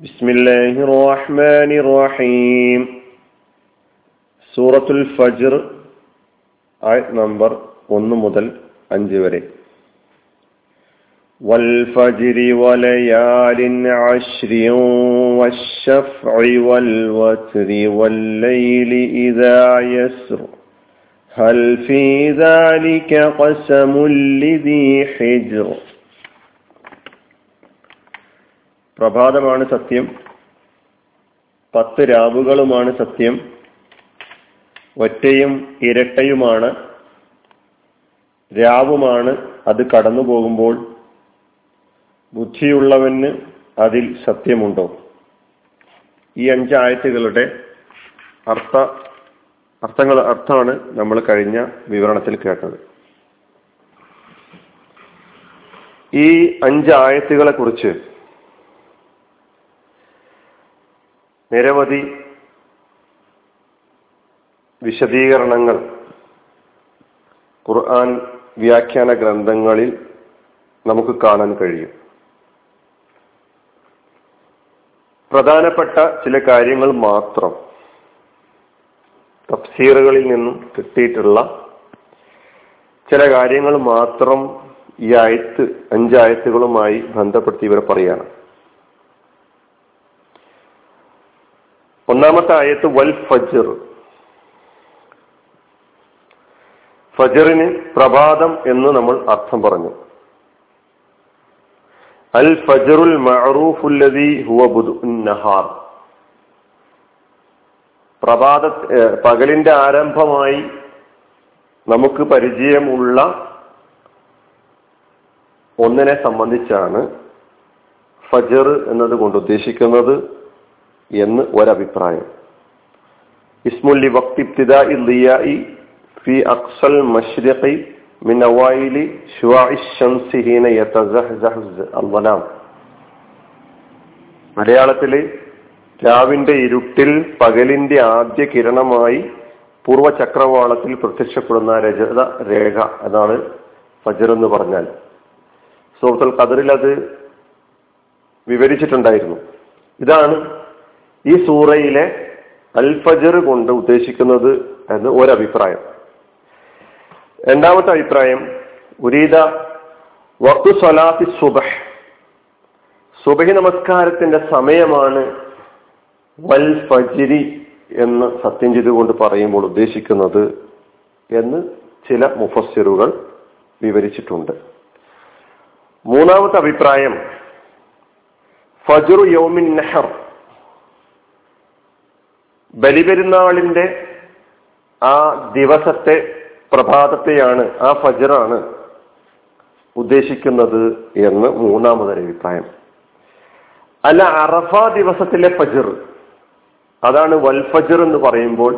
بسم الله الرحمن الرحيم സൂറത്തുൽ ഫജ്ർ ആയത് നമ്പർ ഒന്ന് മുതൽ അഞ്ച് വരെ والفجر وليال عشر والشفع والوتر والليل إذا يسر هل في ذلك قسم لذي حجر പ്രഭാതമാണ് സത്യം. പത്ത് രാവുകളുമാണ് സത്യം. ഒറ്റയും ഇരട്ടയുമാണ്. രാവുമാണ് അത് കടന്നു പോകുമ്പോൾ ബുദ്ധിയുള്ളവന് അതിൽ സത്യമുണ്ടോ? ഈ അഞ്ചായത്തുകളുടെ അർത്ഥ അർത്ഥങ്ങൾ അർത്ഥമാണ് നമ്മൾ കഴിഞ്ഞ വിവരണത്തിൽ കേട്ടത്. ഈ അഞ്ചായത്തുകളെ കുറിച്ച് നിരവധി വിശദീകരണങ്ങൾ ഖുർആൻ വ്യാഖ്യാന ഗ്രന്ഥങ്ങളിൽ നമുക്ക് കാണാൻ കഴിയും. പ്രധാനപ്പെട്ട ചില കാര്യങ്ങൾ മാത്രം തഫ്സീറുകളിൽ നിന്നും കിട്ടിയിട്ടുള്ള ചില കാര്യങ്ങൾ മാത്രം ഈ ആയത്ത് അഞ്ചായത്തുകളുമായി ബന്ധപ്പെടുത്തി ഇവർ പറയാണ് ഒന്നാമത്തെ ആയത്ത് വൽ ഫജർ. ഫജറിന് പ്രഭാതം എന്ന് നമ്മൾ അർത്ഥം പറഞ്ഞു. അൽ ഫജറുൽ മഅറൂഫുല്ലദി ഹുവ നഹാർ. പ്രഭാത പകലിന്റെ ആരംഭമായി നമുക്ക് പരിചയമുള്ള ഒന്നിനെ സംബന്ധിച്ചാണ് ഫജർ എന്നതുകൊണ്ട് ഉദ്ദേശിക്കുന്നത് എന്ന് ഒരഭിപ്രായം ഇസ്മുല്ലി വക്തിബ്തിദാ ഇ في أقصى المشرق من أوائل شعاع الشمس حين يتزحزح الظلام മലയാളത്തില് രാവിന്റെ ഇരുട്ടിൽ പകലിന്റെ ആദ്യ കിരണമായി പൂർവ്വ ചക്രവാളത്തിൽ പ്രത്യക്ഷപ്പെടുന്ന രജത രേഖ അതാണ് ഫജർ എന്ന് പറഞ്ഞാൽ സുഹൃത്തുൽ ഖദറിൽ അത് വിവരിച്ചിട്ടുണ്ടായിരുന്നു ഇതാണ് ഈ സൂറയിലെ അൽ ഫജർ കൊണ്ട് ഉദ്ദേശിക്കുന്നത് എന്ന് ഒരഭിപ്രായം. രണ്ടാമത്തെ അഭിപ്രായം ഉരീദ വക്തു സ്വലാത്തി സുബഹ്. സുബഹി നമസ്കാരത്തിന്റെ സമയമാണ് വൽ ഫജിരി എന്ന് സത്യം ചെയ്തുകൊണ്ട് പറയുമ്പോൾ ഉദ്ദേശിക്കുന്നത് എന്ന് ചില മുഫസ്സിറുകൾ വിവരിച്ചിട്ടുണ്ട്. മൂന്നാമത്തെ അഭിപ്രായം ഫജുർ യോമിൻ നെഹർ. ബലിപെരുന്നാളിന്റെ ആ ദിവസത്തെ പ്രഭാതത്തെയാണ് ആ ഫജറാണ് ഉദ്ദേശിക്കുന്നത് എന്ന് മൂന്നാമതൊരു അഭിപ്രായം. അല്ല അറഫ ദിവസത്തിലെ ഫജർ അതാണ് വൽ ഫജർ എന്ന് പറയുമ്പോൾ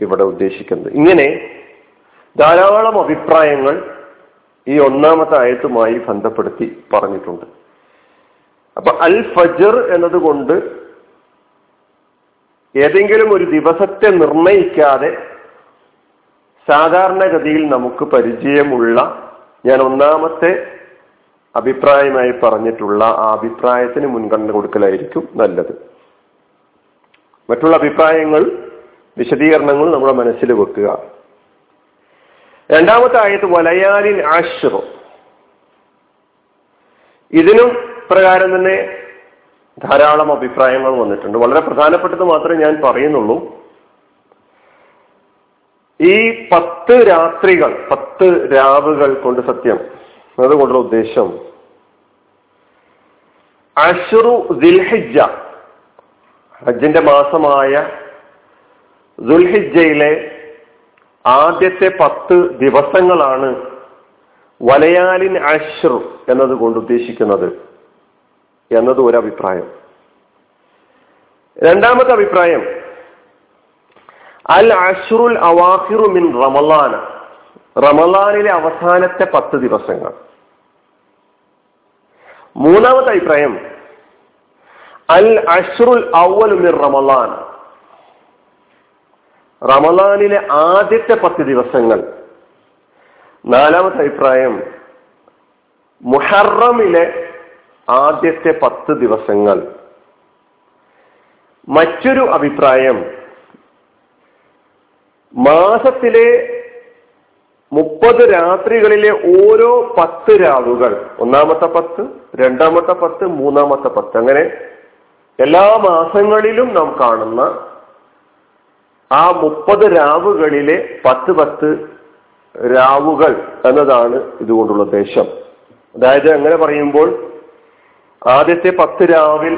ഇവിടെ ഉദ്ദേശിക്കുന്നത്. ഇങ്ങനെ ധാരാളം അഭിപ്രായങ്ങൾ ഈ ഒന്നാമത്തെ ആയത്തുമായി ബന്ധപ്പെടുത്തി പറഞ്ഞിട്ടുണ്ട്. അപ്പൊ അൽ ഫജർ എന്നതുകൊണ്ട് ഏതെങ്കിലും ഒരു ദിവസത്തെ നിർണയിക്കാതെ സാധാരണഗതിയിൽ നമുക്ക് പരിചയമുള്ള ഞാൻ ഒന്നാമത്തെ അഭിപ്രായമായി പറഞ്ഞിട്ടുള്ള ആ അഭിപ്രായത്തിന് മുൻഗണന കൊടുക്കലായിരിക്കും നല്ലത്. മറ്റുള്ള അഭിപ്രായങ്ങൾ വിശദീകരണങ്ങൾ നമ്മുടെ മനസ്സിൽ വെക്കുക. രണ്ടാമത്തെ ആയത്ത് വലയാലിൻ ആശ്രു ഇതിനും പ്രകാരം തന്നെ ധാരാളം അഭിപ്രായങ്ങൾ വന്നിട്ടുണ്ട്. വളരെ പ്രധാനപ്പെട്ടത് മാത്രമേ ഞാൻ പറയുന്നുള്ളൂ. ഈ പത്ത് രാത്രികൾ പത്ത് രാവുകൾ കൊണ്ട് സത്യം അതുകൊണ്ടുള്ള ഉദ്ദേശം അഷുറു ദിൽഹിജ ഹജ്ജിന്റെ മാസമായ ദുൽഹിജയിലെ ആദ്യത്തെ പത്ത് ദിവസങ്ങളാണ് വലയാലിൻ അഷ്റു എന്നതുകൊണ്ട് ഉദ്ദേശിക്കുന്നത്. എന്നത് ഒരു അഭിപ്രായം. രണ്ടാമത്തെ അഭിപ്രായം അൽ അഷുറുൽ അവാഹിറു മിൻ റമലാന റമലാനിലെ അവസാനത്തെ പത്ത് ദിവസങ്ങൾ. മൂന്നാമത്തെ അഭിപ്രായം അൽ അഷുറുൽ അവലു മിൻ റമലാൻ റമലാനിലെ ആദ്യത്തെ പത്ത് ദിവസങ്ങൾ. നാലാമത്തെ അഭിപ്രായം മുഹറമിലെ ആദ്യത്തെ പത്ത് ദിവസങ്ങൾ. മറ്റൊരു അഭിപ്രായം മാസത്തിലെ മുപ്പത് രാത്രികളിലെ ഓരോ പത്ത് രാവുകൾ ഒന്നാമത്തെ പത്ത് രണ്ടാമത്തെ പത്ത് മൂന്നാമത്തെ പത്ത് അങ്ങനെ എല്ലാ മാസങ്ങളിലും നാം കാണുന്ന ആ മുപ്പത് രാവുകളിലെ പത്ത് പത്ത് രാവുകൾ എന്നതാണ് ഇതുകൊണ്ടുള്ള ഉദ്ദേശം. അതായത് അങ്ങനെ പറയുമ്പോൾ ആദ്യത്തെ പത്ത് രാവിൽ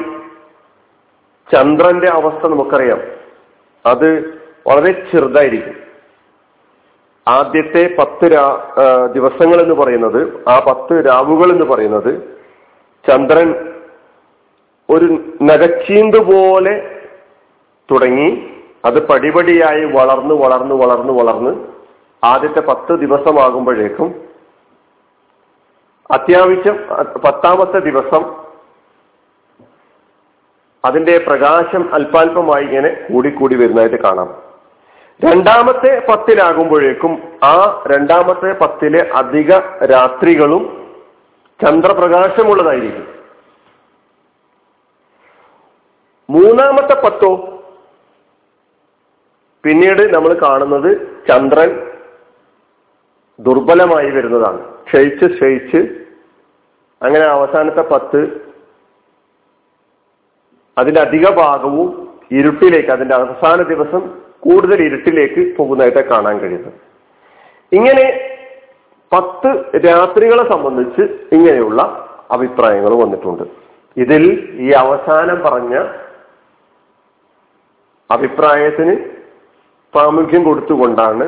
ചന്ദ്രന്റെ അവസ്ഥ നമുക്കറിയാം. അത് വളരെ ചെറുതായിരിക്കും. ആദ്യത്തെ പത്ത് രാ ദിവസങ്ങൾ എന്ന് പറയുന്നത് ആ പത്ത് രാവുകൾ എന്ന് പറയുന്നത് ചന്ദ്രൻ ഒരു നരച്ചീന്ത് പോലെ തുടങ്ങി അത് പടിപടിയായി വളർന്ന് വളർന്ന് വളർന്ന് വളർന്ന് ആദ്യത്തെ പത്ത് ദിവസമാകുമ്പോഴേക്കും അത്യാവശ്യം പത്താമത്തെ ദിവസം അതിന്റെ പ്രകാശം അല്പാൽപമായി ഇങ്ങനെ കൂടിക്കൂടി വരുന്നതായിട്ട് കാണാം. രണ്ടാമത്തെ പത്തിലാകുമ്പോഴേക്കും ആ രണ്ടാമത്തെ പത്തിലെ അധിക രാത്രികളും ചന്ദ്രപ്രകാശമുള്ളതായിരിക്കും. മൂന്നാമത്തെ പത്തോ? പിന്നീട് നമ്മൾ കാണുന്നത് ചന്ദ്രൻ ദുർബലമായി വരുന്നതാണ്. ക്ഷയിച്ച് ക്ഷയിച്ച്. അങ്ങനെ അവസാനത്തെ പത്ത് അതിന്റെ അധിക ഭാഗവും ഇരുട്ടിലേക്ക് അതിന്റെ അവസാന ദിവസം കൂടുതൽ ഇരുട്ടിലേക്ക് പോകുന്നതായിട്ട് കാണാൻ കഴിയുന്നത്. ഇങ്ങനെ പത്ത് രാത്രികളെ സംബന്ധിച്ച് ഇങ്ങനെയുള്ള അഭിപ്രായങ്ങൾ വന്നിട്ടുണ്ട്. ഇതിൽ ഈ അവസാനം പറഞ്ഞ അഭിപ്രായത്തിന് പ്രാമുഖ്യം കൊടുത്തുകൊണ്ടാണ്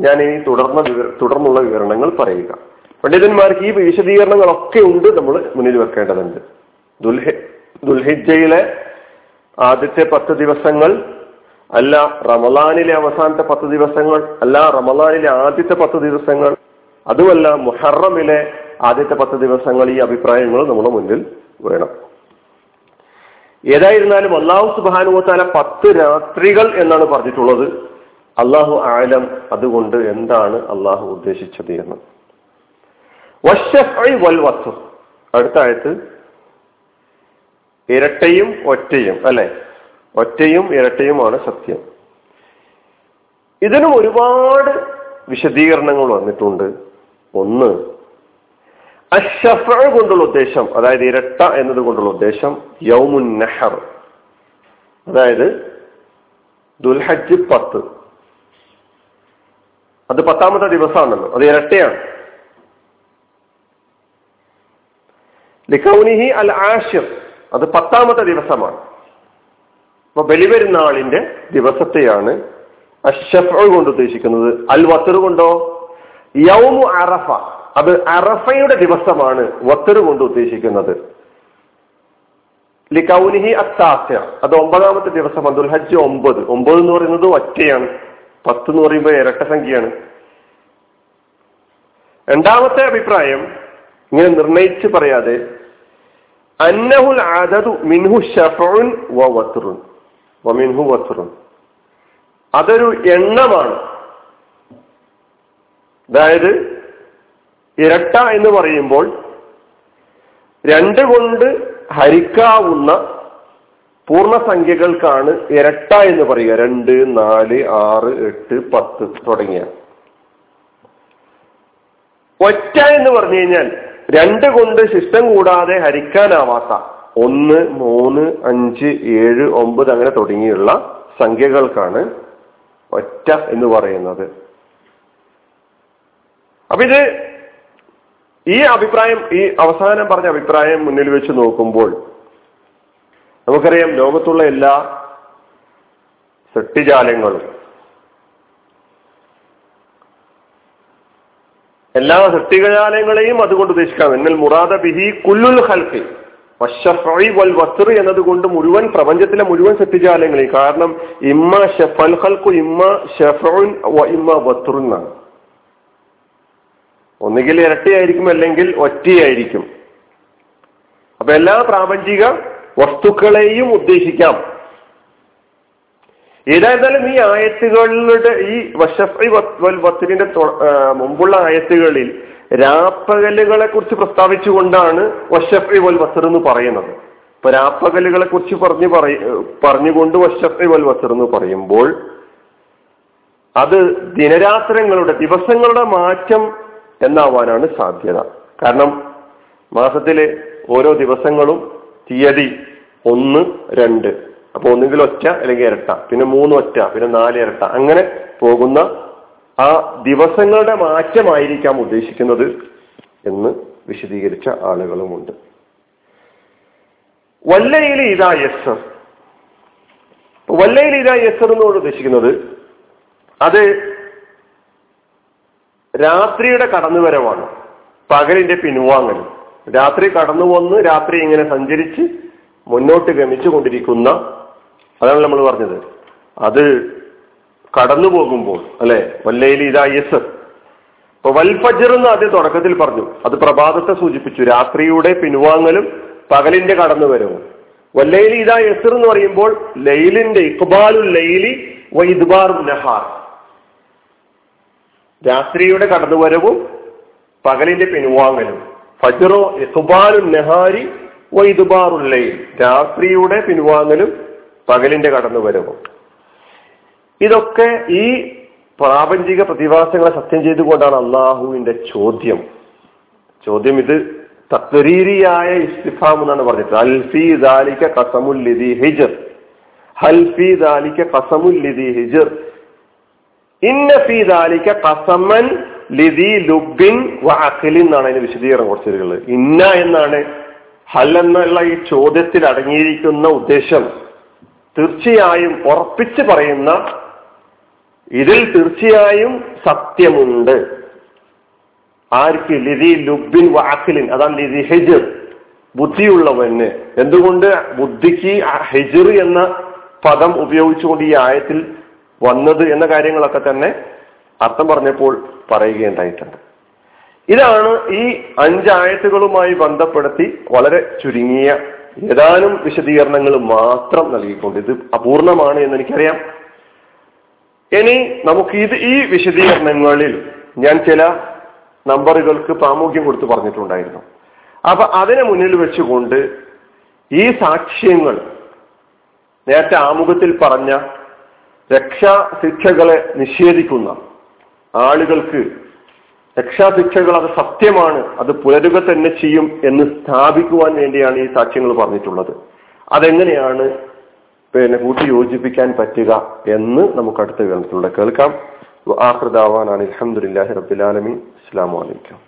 ഞാൻ ഈ തുടർന്ന തുടർന്നുള്ള വിവരണങ്ങൾ പറയുക. പണ്ഡിതന്മാർക്ക് ഈ വിശദീകരണങ്ങളൊക്കെ ഉണ്ട് നമ്മൾ മുന്നിൽ വെക്കേണ്ടതുണ്ട്. ദുൽഹ ദുൽഹിജയിലെ ആദ്യത്തെ പത്ത് ദിവസങ്ങൾ അല്ല റമലാനിലെ അവസാനത്തെ പത്ത് ദിവസങ്ങൾ അല്ല റമലാനിലെ ആദ്യത്തെ പത്ത് ദിവസങ്ങൾ അതുമല്ല മുഹറമിലെ ആദ്യത്തെ പത്ത് ദിവസങ്ങൾ ഈ അഭിപ്രായങ്ങൾ നമ്മുടെ മുന്നിൽ വേണം. ഏതായിരുന്നാലും അള്ളാഹു സുബാനുവത്താല പത്ത് രാത്രികൾ എന്നാണ് പറഞ്ഞിട്ടുള്ളത്. അള്ളാഹു ആലം അതുകൊണ്ട് എന്താണ് അള്ളാഹു ഉദ്ദേശിച്ചത് എന്ന്. വൽ വസ്തു അടുത്ത ഇരട്ടയും ഒറ്റയും അല്ലെ? ഒറ്റയും ഇരട്ടയുമാണ് സത്യം. ഇതിനും ഒരുപാട് വിശദീകരണങ്ങൾ വന്നിട്ടുണ്ട്. ഒന്ന് അഷഫ കൊണ്ടുള്ള ഉദ്ദേശം അതായത് ഇരട്ട എന്നത് കൊണ്ടുള്ള ഉദ്ദേശം യൗമുൻ നഹർ. അതായത് ദുൽഹജ് പത്ത്. അത് പത്താമത്തെ ദിവസമാണല്ലോ അത് ഇരട്ടയാണ്. ലിഖൗനിഹി അൽ ആഷിർ അത് പത്താമത്തെ ദിവസമാണ്. അപ്പൊ ബലിപെരുന്നാളിന്റെ ദിവസത്തെയാണ് അഷഫ് കൊണ്ട് ഉദ്ദേശിക്കുന്നത്. അൽ വത്തർ കൊണ്ടോ? യൗമു അറഫ. അത് അറഫയുടെ ദിവസമാണ് വത്തറു കൊണ്ട് ഉദ്ദേശിക്കുന്നത്. ലിക്കൗനിഹി അത്താസ്യ. അത് ഒമ്പതാമത്തെ ദിവസം അതുൽ ഹജ്ജ് ഒമ്പത്. ഒമ്പത് എന്ന് പറയുന്നത് ഒറ്റയാണ്. പത്ത് എന്ന് പറയുമ്പോൾ ഇരട്ട സംഖ്യയാണ്. രണ്ടാമത്തെ അഭിപ്രായം ഇങ്ങനെ നിർണയിച്ച് പറയാതെ അന്നഹുൽ ആദതു മിൻഹു ഷഫുൻ വ വത്റുൻ. വ മിൻഹു വത്റുൻ. അതൊരു എണ്ണമാണ്. അതായത് ഇരട്ട എന്ന് പറയുമ്പോൾ രണ്ട് കൊണ്ട് ഹരിക്കാവുന്ന പൂർണസംഖ്യകൾക്കാണ് ഇരട്ട എന്ന് പറയുക. രണ്ട് നാല് ആറ് എട്ട് പത്ത് തുടങ്ങിയ. ഒറ്റ എന്ന് പറഞ്ഞു കഴിഞ്ഞാൽ രണ്ട് കൊണ്ട് ശിഷ്ടം കൂടാതെ ഹരിക്കാനാവാത്ത ഒന്ന് മൂന്ന് അഞ്ച് ഏഴ് ഒമ്പത് അങ്ങനെ തുടങ്ങിയുള്ള സംഖ്യകൾക്കാണ് ഒറ്റ എന്ന് പറയുന്നത്. അപ്പൊ ഇത് ഈ അഭിപ്രായം ഈ അവസാനം പറഞ്ഞ അഭിപ്രായം മുന്നിൽ വെച്ച് നോക്കുമ്പോൾ നമുക്കറിയാം ലോകത്തുള്ള എല്ലാ സൃഷ്ടിജാലങ്ങളും എല്ലാ സൃഷ്ടിജാലങ്ങളെയും അതുകൊണ്ട് ഉദ്ദേശിക്കാം. എന്നൽ മുറാദ ബിഹി കുല്ലുൽ ഹൽക്കി വൽ വസ്ർ എന്നതുകൊണ്ട് മുഴുവൻ പ്രപഞ്ചത്തിലെ മുഴുവൻ സൃഷ്ടിജാലങ്ങളെയും. കാരണം ഇമ്മ ഷഫൽ ഹൽക്കു ഇമ്മ ഷഫുൻ ഇമ്മ വസ്റുൻ എന്നാണ്. ഒന്നുകിൽ ഇരട്ടിയായിരിക്കും അല്ലെങ്കിൽ ഒറ്റയായിരിക്കും. അപ്പൊ എല്ലാ പ്രാപഞ്ചിക വസ്തുക്കളെയും ഉദ്ദേശിക്കാം. ഏതായിരുന്നാലും ഈ ആയത്തുകളുടെ ഈ വഷഫി വത്തിരിന്റെ മുമ്പുള്ള ആയത്തുകളിൽ രാപ്പകലുകളെ കുറിച്ച് പ്രസ്താവിച്ചുകൊണ്ടാണ് വഷഫി വൽ വസർ എന്ന് പറയുന്നത്. ഇപ്പൊ രാപ്പകലുകളെ കുറിച്ച് പറഞ്ഞു പറഞ്ഞുകൊണ്ട് വശത്തെ വൽ വസർ എന്ന് പറയുമ്പോൾ അത് ദിനരാത്രങ്ങളുടെ ദിവസങ്ങളുടെ മാറ്റം എന്നാവാനാണ് സാധ്യത. കാരണം മാസത്തിലെ ഓരോ ദിവസങ്ങളും തീയതി ഒന്ന് രണ്ട്. അപ്പൊ ഒന്നുകിൽ ഒറ്റ അല്ലെങ്കിൽ ഇരട്ട. പിന്നെ മൂന്ന് ഒറ്റ പിന്നെ നാല് ഇരട്ട. അങ്ങനെ പോകുന്ന ആ ദിവസങ്ങളുടെ മാറ്റമായിരിക്കാം ഉദ്ദേശിക്കുന്നത് എന്ന് വിശദീകരിച്ച ആളുകളുമുണ്ട്. വല്ലയിൽ ഇതാ യസർ വല്ലയിൽ ഇതാ യസർ എന്നോട് ഉദ്ദേശിക്കുന്നത് അത് രാത്രിയുടെ കടന്നുവരവാണ്. പകലിന്റെ പിൻവാങ്ങൽ. രാത്രി കടന്നു വന്ന് രാത്രി ഇങ്ങനെ സഞ്ചരിച്ച് മുന്നോട്ട് ഗമിച്ചു കൊണ്ടിരിക്കുന്ന അതാണ് നമ്മൾ പറഞ്ഞത്. അത് കടന്നു പോകുമ്പോൾ അല്ലെ? വല്ലയിൽ ഇതാ യസ്. ഇപ്പൊ വൽഫജർ എന്ന് ആദ്യം തുടക്കത്തിൽ പറഞ്ഞു. അത് പ്രഭാതത്തെ സൂചിപ്പിച്ചു. രാത്രിയുടെ പിൻവാങ്ങലും പകലിന്റെ കടന്നു വരവും വല്ലയിൽ ഇതാ യസർ എന്ന് പറയുമ്പോൾ ലൈലിന്റെ ഇക്ബാലുൽ ലൈലി വൈദ്ബാറു നഹാർ. രാത്രിയുടെ കടന്നുവരവും പകലിന്റെ പിൻവാങ്ങലും. ഫജറോ ഇഖ്ബാലു നെഹാരി ലൈൽ. രാത്രിയുടെ പിൻവാങ്ങലും പകലിന്റെ കടന്നുവരവും ഇതൊക്കെ ഈ പ്രാപഞ്ചിക പ്രതിഭാസങ്ങളെ സത്യം ചെയ്തുകൊണ്ടാണ് അള്ളാഹുവിന്റെ ചോദ്യം. ചോദ്യം ഇത് തത്വരീരിയായ ഇസ്തിഫാം എന്നാണ് പറഞ്ഞിട്ട് അൽഫി ദാലിക കസമുല്ലിദി ഹിജർ. ഹൽഫി ദാലിക ലിദി ഹിജർ. ഇന്ന ഫി ദാലിക കസമൻ ലിദി ലുബിൻ വഅഖിലിൻ എന്നാണ് അതിന് വിശദീകരണം കുറച്ചിരിക്കുന്നത്. ഇന്ന എന്നാണ്. ഹൽ എന്നുള്ള ഈ ചോദ്യത്തിൽ അടങ്ങിയിരിക്കുന്ന ഉദ്ദേശം. തീർച്ചയായും ഉറപ്പിച്ച് പറയുന്ന ഇതിൽ തീർച്ചയായും സത്യമുണ്ട്. ആർക്ക്? ലിതി ലുബിൻ വാക്കിലിൻ അതാണ് ലിതി ഹെജർ. ബുദ്ധിയുള്ളവന്. എന്തുകൊണ്ട്? ബുദ്ധിക്ക് ഹെജർ എന്ന പദം ഉപയോഗിച്ചുകൊണ്ട് ഈ ആയത്തിൽ വന്നത് എന്ന കാര്യങ്ങളൊക്കെ തന്നെ അർത്ഥം പറഞ്ഞപ്പോൾ പറയുകയുണ്ടായിട്ടുണ്ട്. ഇതാണ് ഈ അഞ്ചായത്തുകളുമായി ബന്ധപ്പെടുത്തി വളരെ ചുരുങ്ങിയ ഏതാനും വിശദീകരണങ്ങൾ മാത്രം നൽകിക്കൊണ്ട് ഇത് അപൂർണമാണ് എന്ന് എനിക്കറിയാം ഇനി നമുക്ക് ഇത് ഈ വിശദീകരണങ്ങളിൽ ഞാൻ ചില നമ്പറുകൾക്ക് പ്രാമുഖ്യം കൊടുത്ത് പറഞ്ഞിട്ടുണ്ടായിരുന്നു. അപ്പൊ അതിനു മുന്നിൽ വെച്ചുകൊണ്ട് ഈ സാക്ഷ്യങ്ങൾ നേരത്തെ ആമുഖത്തിൽ പറഞ്ഞ രക്ഷാ ശിക്ഷകളെ നിഷേധിക്കുന്ന ആളുകൾക്ക് രക്ഷാശിക്ഷകൾ അത് സത്യമാണ് അത് പുലരുക തന്നെ ചെയ്യും എന്ന് സ്ഥാപിക്കുവാൻ വേണ്ടിയാണ് ഈ സാക്ഷ്യങ്ങൾ പറഞ്ഞിട്ടുള്ളത്. അതെങ്ങനെയാണ് പിന്നെ കൂട്ടി യോജിപ്പിക്കാൻ പറ്റുക എന്ന് നമുക്ക് അടുത്ത ഗ്രന്ഥത്തിലൂടെ കേൾക്കാം. ആഹൃദാവാനാണ് അലഹമുല്ലാഹി റബ്ബുലാലമി അസ്സാം വലൈക്കും